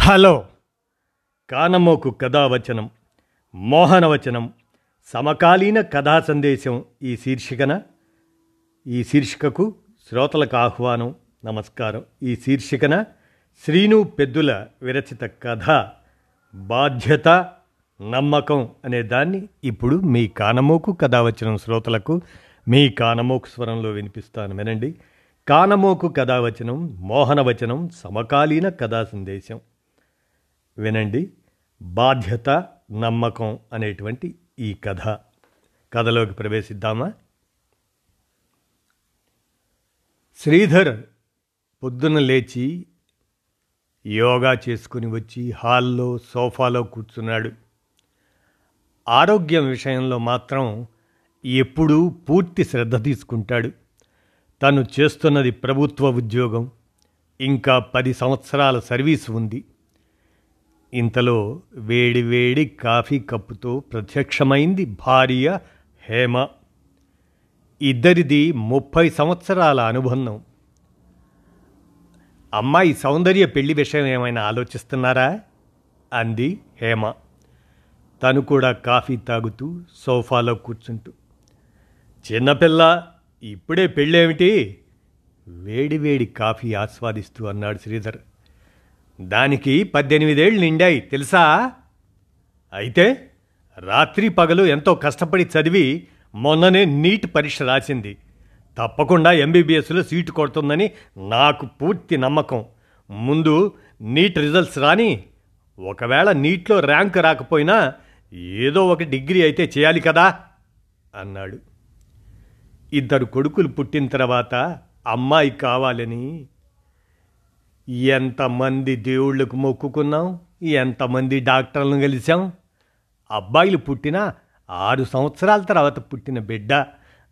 Hello. కానమోకు కథావచనం మోహనవచనం సమకాలీన కథా సందేశం ఈ శీర్షికన. ఈ శీర్షికకు శ్రోతలకు ఆహ్వానం నమస్కారం. ఈ శీర్షికన శ్రీను పెద్దుల విరచిత కథ బాధ్యత నమ్మకం అనే దాన్ని ఇప్పుడు మీ కానమోకు కథావచనం శ్రోతలకు మీ కానమోకు స్వరంలో వినిపిస్తాను వినండి. కానమోకు కథావచనం మోహనవచనం సమకాలీన కథా సందేశం వినండి. బాధ్యత నమ్మకం అనేటువంటి ఈ కథ. కథలోకి ప్రవేశిద్దామా? శ్రీధర్ పొద్దున లేచి యోగా చేసుకుని వచ్చి హాల్లో సోఫాలో కూర్చున్నాడు. ఆరోగ్యం విషయంలో మాత్రం ఎప్పుడూ పూర్తి శ్రద్ధ తీసుకుంటాడు. తను చేస్తున్నది ప్రభుత్వ ఉద్యోగం. ఇంకా పది సంవత్సరాల సర్వీస్ ఉంది. ఇంతలో వేడివేడి కాఫీ కప్పుతో ప్రత్యక్షమైంది భార్య హేమ. ఇద్దరిది ముప్పై సంవత్సరాల అనుబంధం. అమ్మాయి సౌందర్య పెళ్ళి విషయం ఏమైనా ఆలోచిస్తున్నారా? అంది హేమ. తను కూడా కాఫీ తాగుతూ సోఫాలో కూర్చుంటూ. చిన్నపిల్ల ఇప్పుడే పెళ్ళేమిటి? వేడివేడి కాఫీ ఆస్వాదిస్తూ అన్నాడు శ్రీధర్. దానికి పద్దెనిమిదేళ్ళు నిండాయి తెలుసా? అయితే రాత్రి పగలు ఎంతో కష్టపడి చదివి మొన్ననే నీట్ పరీక్ష రాసింది. తప్పకుండా ఎంబీబీఎస్లో సీటు కొడుతుందని నాకు పూర్తి నమ్మకం. ముందు నీట్ రిజల్ట్స్ రాని ఒకవేళ నీట్లో ర్యాంక్ రాకపోయినా ఏదో ఒక డిగ్రీ అయితే చేయాలి కదా? అన్నాడు. ఇద్దరు కొడుకులు పుట్టిన తర్వాత అమ్మాయి కావాలని ఎంతమంది దేవుళ్ళకు మొక్కుకున్నాం? ఎంతమంది డాక్టర్లను కలిసాం అబ్బాయిలు పుట్టిన ఆరు సంవత్సరాల తర్వాత పుట్టిన బిడ్డ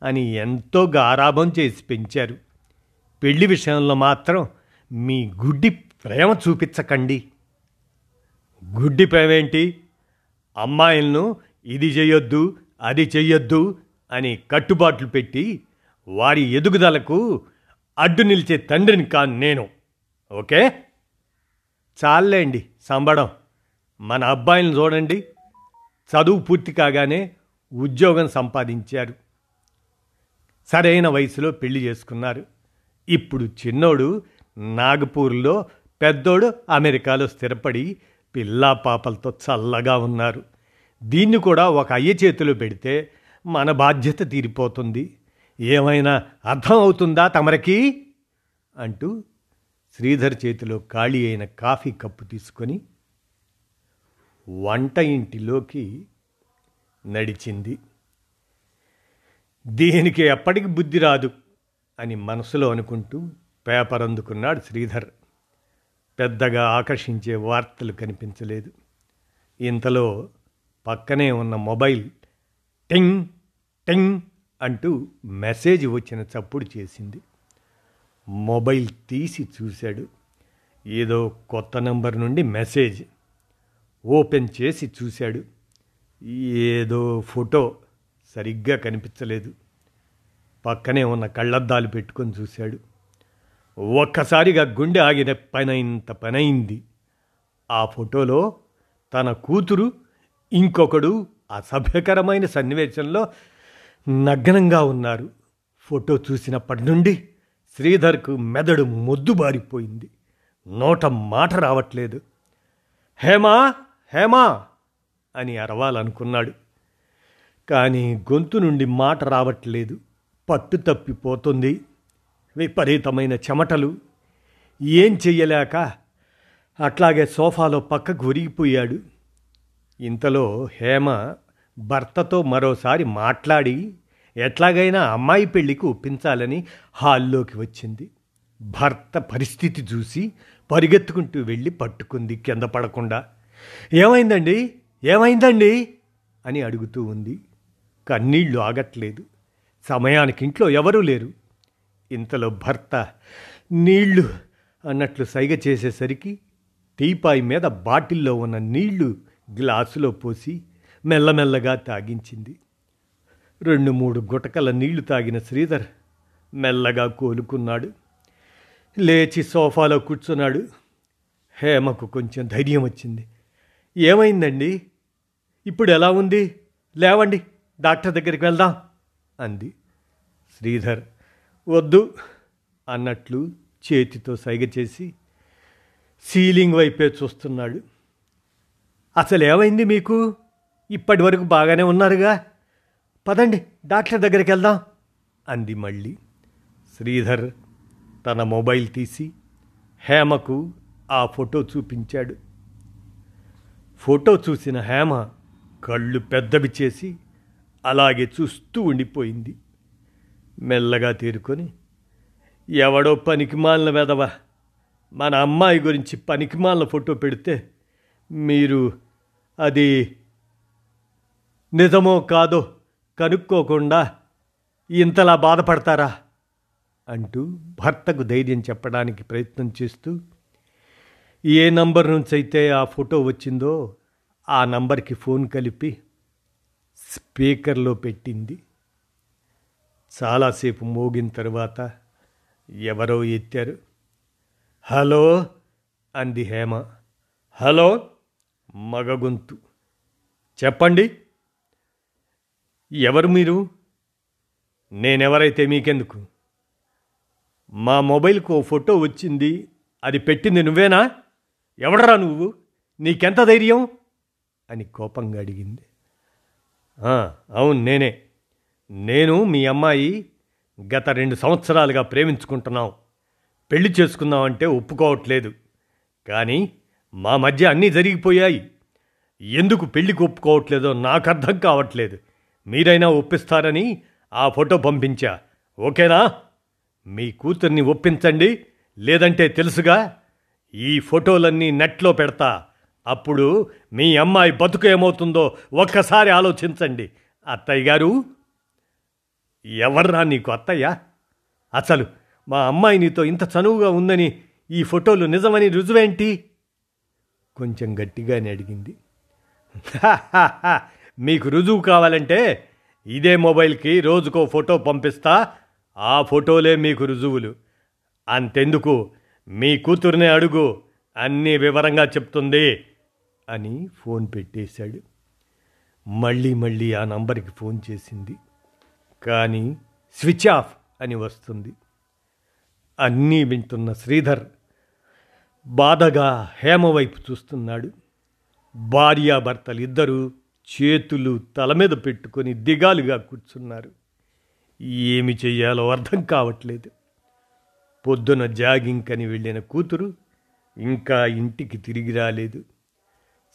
అని ఎంతో గారాభం చేసి పెంచారు. పెళ్ళి విషయంలో మాత్రం మీ గుడ్డి ప్రేమ చూపించకండి. గుడ్డి ప్రేమేంటి? అమ్మాయిలను ఇది చేయొద్దు అది చెయ్యొద్దు అని కట్టుబాట్లు పెట్టి వారి ఎదుగుదలకు అడ్డు నిలిచే తండ్రిని కాను నేను. ఓకే? చాలేండి సంబడం. మన అబ్బాయిలను చూడండి. చదువు పూర్తి కాగానే ఉద్యోగం సంపాదించారు. సరైన వయసులో పెళ్ళి చేసుకున్నారు. ఇప్పుడు చిన్నోడు నాగపూర్లో పెద్దోడు అమెరికాలో స్థిరపడి పిల్లా పాపలతో చల్లగా ఉన్నారు. దీన్ని కూడా ఒక అయ్య చేతిలో పెడితే మన బాధ్యత తీరిపోతుంది. ఏమైనా అర్థం అవుతుందా తమరికి? అంటూ శ్రీధర్ చేతిలో ఖాళీ అయిన కాఫీ కప్పు తీసుకొని వంట ఇంటిలోకి నడిచింది. దీనికి ఎప్పటికి బుద్ధి రాదు అని మనసులో అనుకుంటూ పేపర్ అందుకున్నాడు శ్రీధర్. పెద్దగా ఆకర్షించే వార్తలు కనిపించలేదు. ఇంతలో పక్కనే ఉన్న మొబైల్ టింగ్ టింగ్ అంటూ మెసేజ్ వచ్చిన చప్పుడు చేసింది. మొబైల్ తీసి చూశాడు. ఏదో కొత్త నంబర్ నుండి మెసేజ్ ఓపెన్ చేసి చూశాడు. ఏదో ఫోటో సరిగ్గా కనిపించలేదు. పక్కనే ఉన్న కళ్ళద్దాలు పెట్టుకొని చూశాడు. ఒక్కసారిగా గుండె ఆగిన పనైంత పనైంది. ఆ ఫోటోలో తన కూతురు ఇంకొకడు అసభ్యకరమైన సన్నివేశంలో నగ్నంగా ఉన్నారు. ఫోటో చూసినప్పటి నుండి శ్రీధర్కు మెదడు మొద్దుబారిపోయింది. నోట మాట రావట్లేదు. హేమా హేమా అని అరవాలనుకున్నాడు. కానీ గొంతు నుండి మాట రావట్లేదు. పట్టు తప్పిపోతుంది. విపరీతమైన చెమటలు. ఏం చెయ్యలేక అట్లాగే సోఫాలో పక్కకు ఒరిగిపోయాడు ఇంతలో హేమ భర్తతో మరోసారి మాట్లాడి ఎట్లాగైనా అమ్మాయి పెళ్ళికి ఒప్పించాలని హాల్లోకి వచ్చింది. భర్త పరిస్థితి చూసి పరిగెత్తుకుంటూ వెళ్ళి పట్టుకుంది కింద పడకుండా. ఏమైందండి? ఏమైందండి? అని అడుగుతూ ఉంది. కన్నీళ్ళు ఆగట్లేదు. సమయానికి ఇంట్లో ఎవరూ లేరు. ఇంతలో భర్త నీళ్ళు అన్నట్లు సైగ చేసేసరికి టీపాయి మీద బాటిల్లో ఉన్న నీళ్ళు గ్లాసులో పోసి మెల్లమెల్లగా తాగించింది. రెండు మూడు గుటకల నీళ్ళు తాగిన శ్రీధర్ మెల్లగా కోలుకున్నాడు. లేచి సోఫాలో కూర్చున్నాడు. హేమకు కొంచెం ధైర్యం వచ్చింది. ఏమైందండి? ఇప్పుడు ఎలా ఉంది? లేవండి డాక్టర్ దగ్గరికి వెళ్దాం అంది. శ్రీధర్ వద్దు అన్నట్లు చేతితో సైగ చేసి సీలింగ్ వైపే చూస్తున్నాడు. అసలు ఏమైంది మీకు? ఇప్పటి వరకు బాగానే ఉన్నారుగా? పదండి డాక్టర్ దగ్గరికి వెళ్దాం. అంది మళ్ళీ. శ్రీధర్ తన మొబైల్ తీసి హేమకు ఆ ఫోటో చూపించాడు. ఫోటో చూసిన హేమ కళ్ళు పెద్దవి చేసి అలాగే చూస్తూ ఉండిపోయింది. మెల్లగా తేరుకొని ఎవడో పనికిమాలిన వెదవ మన అమ్మాయి గురించి పనికిమాలిన ఫోటో పెడితే మీరు అది నిజమో కాదో కనుక్కోకుండా ఇంతలా బాధపడతారా? అంటూ భర్తకు ధైర్యం చెప్పడానికి ప్రయత్నం చేస్తూ ఏ నంబర్ నుంచి అయితే ఆ ఫోటో వచ్చిందో ఆ నంబర్కి ఫోన్ కలిపి స్పీకర్లో పెట్టింది. చాలాసేపు మోగిన తర్వాత ఎవరో ఎత్తారు. హలో అంది హేమ. హలో మగగొంతు చెప్పండి. ఎవరు మీరు? నేనెవరైతే మీకెందుకు? మా మొబైల్కు ఓ ఫోటో వచ్చింది అది పెట్టింది నువ్వేనా? ఎవడరా నువ్వు? నీకెంత ధైర్యం? అని కోపంగా అడిగింది. అవును నేనే. నేను మీ అమ్మాయి గత రెండు సంవత్సరాలుగా ప్రేమించుకుంటున్నాం. పెళ్ళి చేసుకుందామంటే ఒప్పుకోవట్లేదు. కానీ మా మధ్య అన్నీ జరిగిపోయాయి. ఎందుకు పెళ్ళికి ఒప్పుకోవట్లేదో నాకు అర్థం కావట్లేదు. మీరైనా ఒప్పిస్తారని ఆ ఫోటో పంపించా. ఓకేనా? మీ కూతుర్ని ఒప్పించండి. లేదంటే తెలుసుగా ఈ ఫోటోలన్నీ నెట్లో పెడతా. అప్పుడు మీ అమ్మాయి బతుకు ఏమవుతుందో ఒక్కసారి ఆలోచించండి. అత్తయ్య గారు? ఎవర్రా నీకు అత్తయ్య? అసలు మా అమ్మాయి నీతో ఇంత చనువుగా ఉందని ఈ ఫోటోలు నిజమని రుజువేంటి? కొంచెం గట్టిగానే అడిగింది. మీకు రుజువు కావాలంటే ఇదే మొబైల్కి రోజుకో ఫోటో పంపిస్తా. ఆ ఫోటోలే మీకు రుజువులు. అంతెందుకు? మీ కూతుర్నే అడుగు. అన్నీ వివరంగా చెప్తుంది అని ఫోన్ పెట్టేశాడు. మళ్ళీ మళ్ళీ ఆ నంబర్కి ఫోన్ చేసింది. కానీ స్విచ్ ఆఫ్ అని వస్తుంది. అన్నీ వింటున్న శ్రీధర్ బాధగా హేమ వైపు చూస్తున్నాడు. భార్యాభర్తలు ఇద్దరూ చేతులు తల మీద పెట్టుకొని దిగాలుగా కూర్చున్నారు. ఏమి చెయ్యాలో అర్థం కావట్లేదు. పొద్దున జాగింగ్ అని వెళ్ళిన కూతురు ఇంకా ఇంటికి తిరిగి రాలేదు.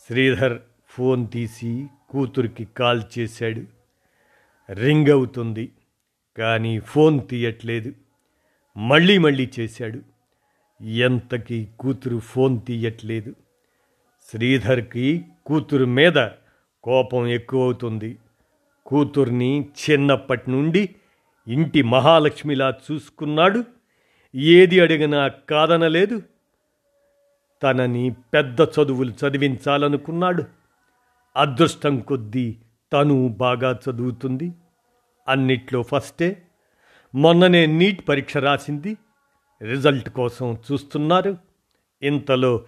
శ్రీధర్ ఫోన్ తీసి కూతురికి కాల్ చేశాడు. రింగ్ అవుతుంది కానీ ఫోన్ తీయట్లేదు. మళ్ళీ మళ్ళీ చేశాడు. ఎంతకి కూతురు ఫోన్ తీయట్లేదు. శ్రీధర్కి కూతురు మీద కోపం ఎక్కువవుతుంది. కూతుర్ని చిన్నప్పటి నుండి ఇంటి మహాలక్ష్మిలా చూసుకున్నాడు. ఏది అడిగినా కాదనలేదు. తనని పెద్ద చదువులు చదివించాలనుకున్నాడు. అదృష్టం కొద్దీ తను బాగా చదువుతుంది. అన్నిట్లో ఫస్టే. మొన్ననే నీట్ పరీక్ష రాసింది. రిజల్ట్ కోసం చూస్తున్నారు. ఇంతలో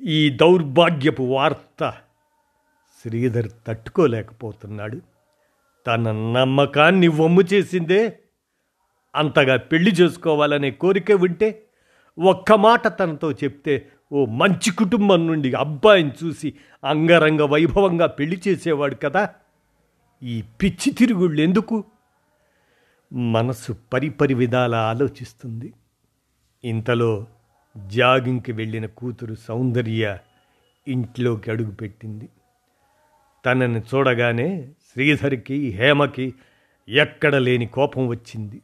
ఈ దౌర్భాగ్యపు వార్త శ్రీధర్ తట్టుకోలేకపోతున్నాడు. తన నమ్మకాన్ని వమ్ము చేసిందే. అంతగా పెళ్ళి చేసుకోవాలనే కోరిక ఉంటే ఒక్క మాట తనతో చెప్తే ఓ మంచి కుటుంబం నుండి అబ్బాయిని చూసి అంగరంగ వైభవంగా పెళ్ళి చేసేవాడు కదా. ఈ పిచ్చి తిరుగుళ్ళు ఎందుకు? మనసు పరిపరి విధాల ఆలోచిస్తుంది. ఇంతలో జాగింగ్కి వెళ్ళిన కూతురు సౌందర్య ఇంట్లోకి అడుగుపెట్టింది తనని చూడగానే శ్రీధర్కి హేమకి ఎక్కడ లేని కోపం వచ్చింది.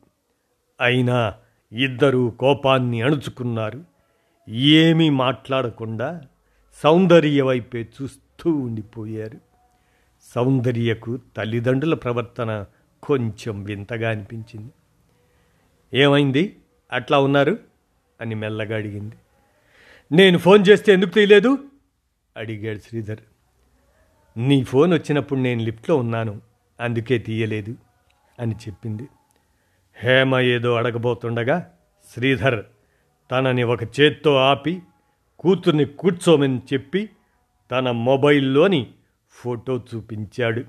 అయినా ఇద్దరూ కోపాన్ని అణుచుకున్నారు. ఏమీ మాట్లాడకుండా సౌందర్య వైపే చూస్తూ ఉండిపోయారు. సౌందర్యకు తల్లిదండ్రుల ప్రవర్తన కొంచెం వింతగా అనిపించింది. ఏమైంది? అట్లా ఉన్నారు? అని మెల్లగా అడిగింది. నేను ఫోన్ చేస్తే ఎందుకు తీయలేదు? అడిగాడు శ్రీధర్. నీ ఫోన్ వచ్చినప్పుడు నేను లిఫ్ట్లో ఉన్నాను అందుకే తీయలేదు అని చెప్పింది. హేమ ఏదో అడగబోతుండగా శ్రీధర్ తనని ఒక చేత్తో ఆపి కూతుర్ని కూర్చోమని చెప్పి తన మొబైల్లోని ఫోటో చూపించాడు.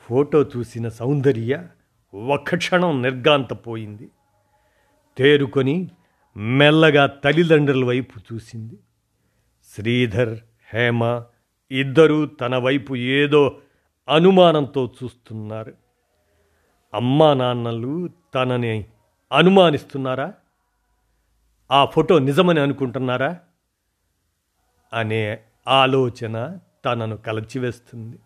ఫోటో చూసిన సౌందర్య ఒక్క క్షణం నిర్గాంతపోయింది తేరుకొని మెల్లగా తల్లిదండ్రుల వైపు చూసింది. శ్రీధర్ హేమ ఇద్దరూ తన వైపు ఏదో అనుమానంతో చూస్తున్నారు. అమ్మా నాన్నలు తనని అనుమానిస్తున్నారా? ఆ ఫోటో నిజమని అనుకుంటున్నారా? అనే ఆలోచన తనను కలచివేస్తుంది.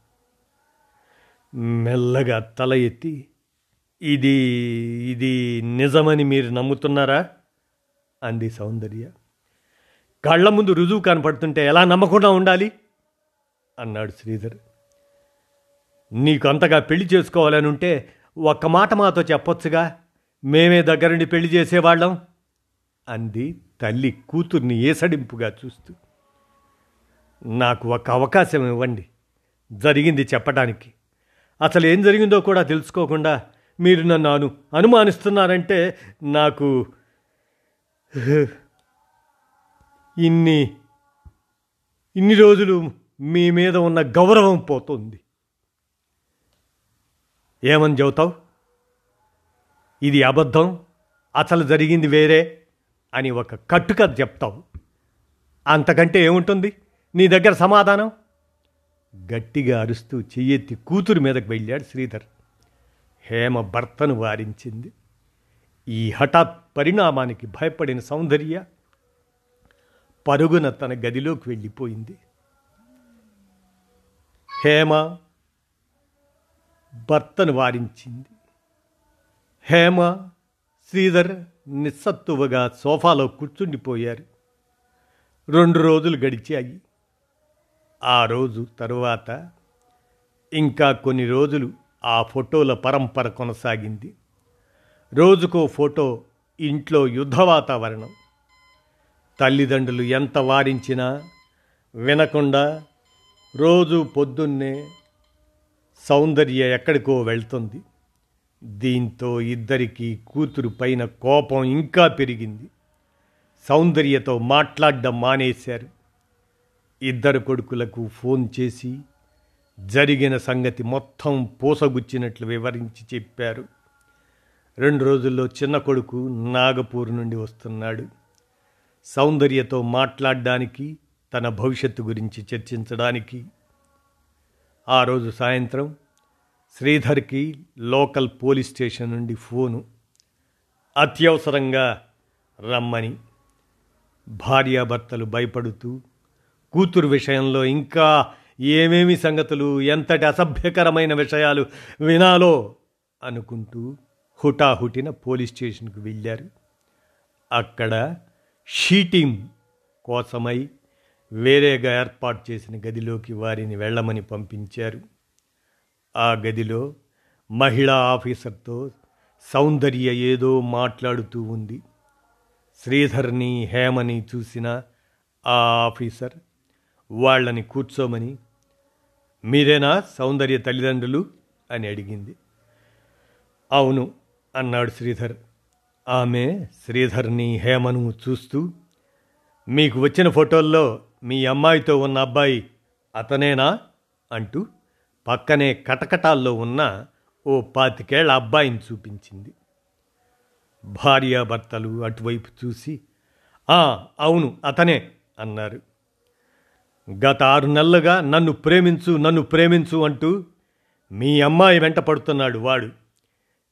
మెల్లగా తల ఎత్తి ఇది ఇది నిజమని మీరు నమ్ముతున్నారా? అంది సౌందర్య. కళ్ళ ముందు రుజువు కనపడుతుంటే ఎలా నమ్మకుండా ఉండాలి? అన్నాడు శ్రీధర్. నీకు అంతగా పెళ్ళి చేసుకోవాలని ఉంటే ఒక్క మాట మాతో చెప్పొచ్చుగా. మేమే దగ్గరుండి పెళ్ళి చేసేవాళ్ళం అంది తల్లి కూతుర్ని ఏసడింపుగా చూస్తూ. నాకు ఒక అవకాశం ఇవ్వండి జరిగింది చెప్పడానికి అసలు ఏం జరిగిందో కూడా తెలుసుకోకుండా మీరు నన్ను అను అనుమానిస్తున్నారంటే నాకు ఇన్ని ఇన్ని రోజులు మీ మీద ఉన్న గౌరవం పోతుంది. ఏమని చెబుతావు? ఇది అబద్ధం అసలు జరిగింది వేరే అని ఒక కట్టుకథ చెప్తావు. అంతకంటే ఏముంటుంది? నీ దగ్గర సమాధానం? గట్టిగా అరుస్తూ చెయ్యెత్తి కూతురు మీదకు వెళ్ళాడు శ్రీధర్. హేమ భర్తను వారించింది. ఈ హఠాత్ పరిణామానికి భయపడిన సౌందర్య పరుగున తన గదిలోకి వెళ్ళిపోయింది. హేమ భర్తను వారించింది. హేమ శ్రీధర్ నిస్సత్తువగా సోఫాలో కూర్చుండిపోయారు. రెండు రోజులు గడిచాయి. ఆ రోజు తరువాత ఇంకా కొన్ని రోజులు ఆ ఫోటోల పరంపర కొనసాగింది. రోజుకో ఫోటో ఇంట్లో యుద్ధ వాతావరణం తల్లిదండ్రులు ఎంత వారించినా వినకుండా రోజు పొద్దున్నే సౌందర్య ఎక్కడికో వెళ్తుంది. దీంతో ఇద్దరికీ కూతురు పైన కోపం ఇంకా పెరిగింది. సౌందర్యతో మాట్లాడడం మానేశారు. ఇద్దరు కొడుకులకు ఫోన్ చేసి జరిగిన సంగతి మొత్తం పూసగుచ్చినట్లు వివరించి చెప్పారు. రెండు రోజుల్లో చిన్న కొడుకు నాగపూర్ నుండి వస్తున్నాడు. సౌందర్యతో మాట్లాడడానికి తన భవిష్యత్తు గురించి చర్చించడానికి. ఆ రోజు సాయంత్రం శ్రీధర్కి లోకల్ పోలీస్ స్టేషన్ నుండి ఫోను. అత్యవసరంగా రమ్మని భార్యాభర్తలు భయపడుతూ కూతురు విషయంలో ఇంకా ఏమేమి సంగతులు ఎంతటి అసభ్యకరమైన విషయాలు వినాలో అనుకుంటూ హుటాహుటిన పోలీస్ స్టేషన్కు వెళ్ళారు. అక్కడ షీటింగ్ కోసమై వేరేగా ఏర్పాటు చేసిన గదిలోకి వారిని వెళ్ళమని పంపించారు. ఆ గదిలో మహిళా ఆఫీసర్తో సౌందర్య ఏదో మాట్లాడుతూ ఉంది. శ్రీధర్ని హేమని చూసిన ఆ ఆఫీసర్ వాళ్ళని కూర్చోమని మీరేనా సౌందర్య తల్లిదండ్రులు? అని అడిగింది. అవును అన్నాడు శ్రీధర్. ఆమె శ్రీధర్ని హేమను చూస్తూ మీకు వచ్చిన ఫోటోల్లో మీ అమ్మాయితో ఉన్న అబ్బాయి అతనేనా? అంటూ పక్కనే కటకటాల్లో ఉన్న ఓ పాతికేళ్ళ అబ్బాయిని చూపించింది. భార్యాభర్తలు అటువైపు చూసి ఆ అవును అతనే అన్నారు. గత ఆరు నెలలుగా నన్ను ప్రేమించు నన్ను ప్రేమించు అంటూ మీ అమ్మాయి వెంట పడుతున్నాడు వాడు.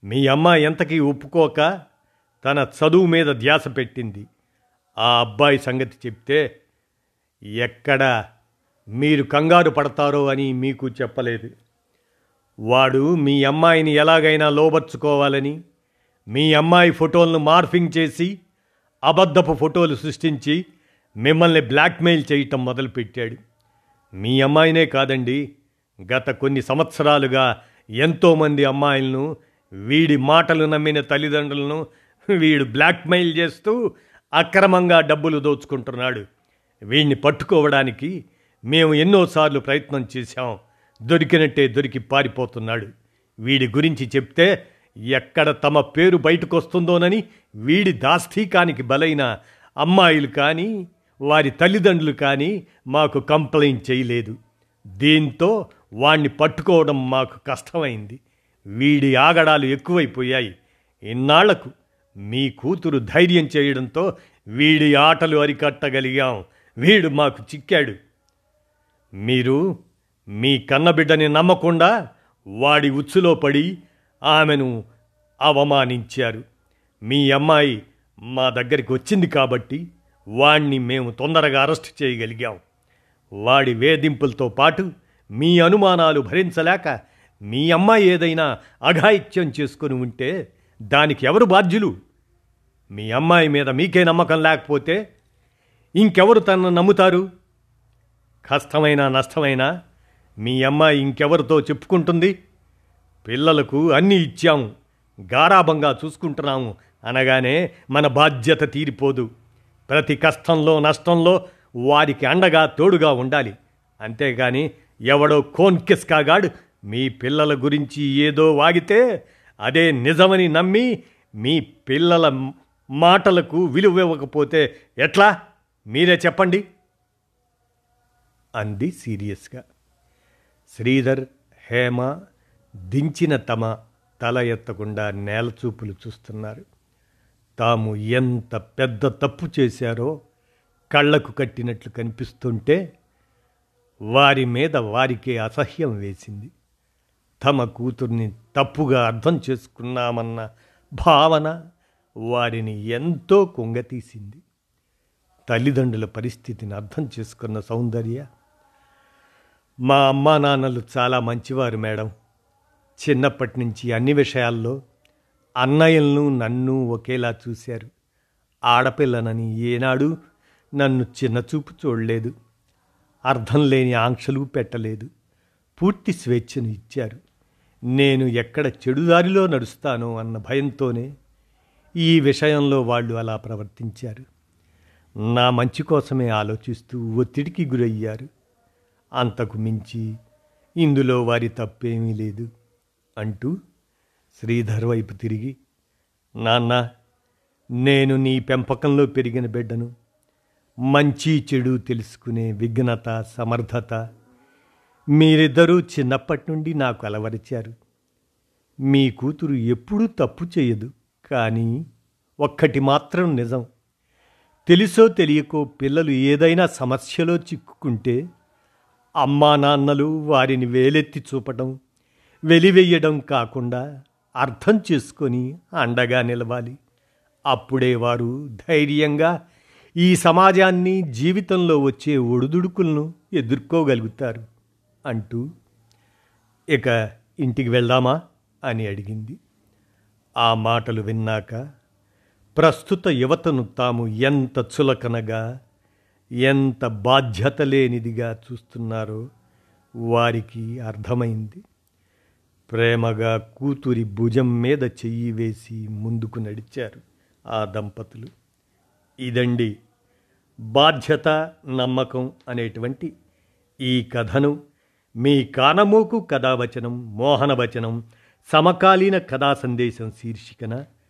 మీ అమ్మాయి ఎంతకీ ఒప్పుకోక తన చదువు మీద ధ్యాస పెట్టింది. ఆ అబ్బాయి సంగతి చెప్తే ఎక్కడ మీరు కంగారు పడతారో అని మీకు చెప్పలేదు. వాడు మీ అమ్మాయిని ఎలాగైనా లోబర్చుకోవాలని మీ అమ్మాయి ఫోటోలను మార్ఫింగ్ చేసి అబద్ధపు ఫోటోలు సృష్టించి మిమ్మల్ని బ్లాక్మెయిల్ చేయటం మొదలుపెట్టాడు. మీ అమ్మాయినే కాదండి గత కొన్ని సంవత్సరాలుగా ఎంతోమంది అమ్మాయిలను వీడి మాటలు నమ్మిన తల్లిదండ్రులను వీడు బ్లాక్మెయిల్ చేస్తూ అక్రమంగా డబ్బులు దోచుకుంటున్నాడు. వీణ్ణి పట్టుకోవడానికి మేము ఎన్నోసార్లు ప్రయత్నం చేశాం. దొరికినట్టే దొరికి పారిపోతున్నాడు. వీడి గురించి చెప్తే ఎక్కడ తమ పేరు బయటకొస్తుందోనని వీడి దాస్థీకానికి బలైన అమ్మాయిలు కానీ వారి తల్లిదండ్రులు కానీ మాకు కంప్లైంట్ చేయలేదు. దీంతో వాణ్ణి పట్టుకోవడం మాకు కష్టమైంది. వీడి ఆగడాలు ఎక్కువైపోయాయి. ఇన్నాళ్ళకు మీ కూతురు ధైర్యం చేయడంతో వీడి ఆటలు అరికట్టగలిగాం. వీడు మాకు చిక్కాడు. మీరు మీ కన్నబిడ్డని నమ్మకుండా వాడి ఉచ్చులో పడి ఆమెను అవమానించారు. మీ అమ్మాయి మా దగ్గరికి వచ్చింది కాబట్టి వాణ్ణి మేము తొందరగా అరెస్ట్ చేయగలిగాం. వాడి వేధింపులతో పాటు మీ అనుమానాలు భరించలేక మీ అమ్మాయి ఏదైనా అఘాయిత్యం చేసుకొని ఉంటే దానికి ఎవరు బాధ్యులు? మీ అమ్మాయి మీద మీకే నమ్మకం లేకపోతే ఇంకెవరు తనను నమ్ముతారు? కష్టమైనా నష్టమైనా మీ అమ్మాయి ఇంకెవరితో చెప్పుకుంటుంది? పిల్లలకు అన్నీ ఇచ్చాము గారాభంగా చూసుకుంటున్నాము అనగానే మన బాధ్యత తీరిపోదు. ప్రతి కష్టంలో నష్టంలో వారికి అండగా తోడుగా ఉండాలి. అంతేగాని ఎవడో కోన్కిస్కాగాడు మీ పిల్లల గురించి ఏదో వాగితే అదే నిజమని నమ్మి మీ పిల్లల మాటలకు విలువ ఇవ్వకపోతే ఎట్లా? మీరే చెప్పండి. అంది సీరియస్గా. శ్రీధర్ హేమ దించిన తమ తల ఎత్తకుండా నేలచూపులు చూస్తున్నారు. తాము ఎంత పెద్ద తప్పు చేశారో కళ్ళకు కట్టినట్లు కనిపిస్తుంటే వారి మీద వారికే అసహ్యం వేసింది. తమ కూతుర్ని తప్పుగా అర్థం చేసుకున్నామన్న భావన వారిని ఎంతో కుంగతీసింది తల్లిదండ్రుల పరిస్థితిని అర్థం చేసుకున్న సౌందర్య మా అమ్మా నాన్నలు చాలా మంచివారు మేడం. చిన్నప్పటి నుంచి అన్ని విషయాల్లో అన్నయ్యలను నన్ను ఒకేలా చూశారు. ఆడపిల్లనని ఏనాడు నన్ను చిన్నచూపు చూడలేదు. అర్థం లేని ఆంక్షలు పెట్టలేదు. పూర్తి స్వేచ్ఛను ఇచ్చారు. నేను ఎక్కడ చెడుదారిలో నడుస్తానో అన్న భయంతోనే ఈ విషయంలో వాళ్ళు అలా ప్రవర్తించారు. నా మంచి కోసమే ఆలోచిస్తూ ఒత్తిడికి గురయ్యారు. అంతకు మించి ఇందులో వారి తప్పేమీ లేదు అంటూ శ్రీధర్ వైపు తిరిగి నాన్న నేను నీ పెంపకంలో పెరిగిన బిడ్డను మంచి చెడు తెలుసుకునే విఘ్నత సమర్థత మీరిద్దరూ చిన్నప్పటి నుండి నాకు అలవరిచారు. మీ కూతురు ఎప్పుడూ తప్పు చేయదు కానీ ఒక్కటి మాత్రం నిజం తెలుసో తెలియకో పిల్లలు ఏదైనా సమస్యలో చిక్కుకుంటే అమ్మా నాన్నలు వారిని వేలెత్తి చూపటం వెలివెయ్యడం కాకుండా అర్థం చేసుకొని అండగా నిలవాలి. అప్పుడే వారు ధైర్యంగా ఈ సమాజాన్ని జీవితంలో వచ్చే ఒడిదుడుకులను ఎదుర్కోగలుగుతారు అంటూ ఇక ఇంటికి వెళ్దామా అని అడిగింది. ఆ మాటలు విన్నాక ప్రస్తుత యువతను తాము ఎంత చులకనగా ఎంత బాధ్యత లేనిదిగా చూస్తున్నారో వారికి అర్థమైంది. ప్రేమగా కూతురి భుజం మీద చెయ్యి వేసి ముందుకు నడిచారు ఆ దంపతులు. ఇదండి బాధ్యత నమ్మకం అనేటువంటి ఈ కథను మీ కానమోకు కథావచనం మోహనవచనం సమకాలీన కథా సందేశం శీర్షికన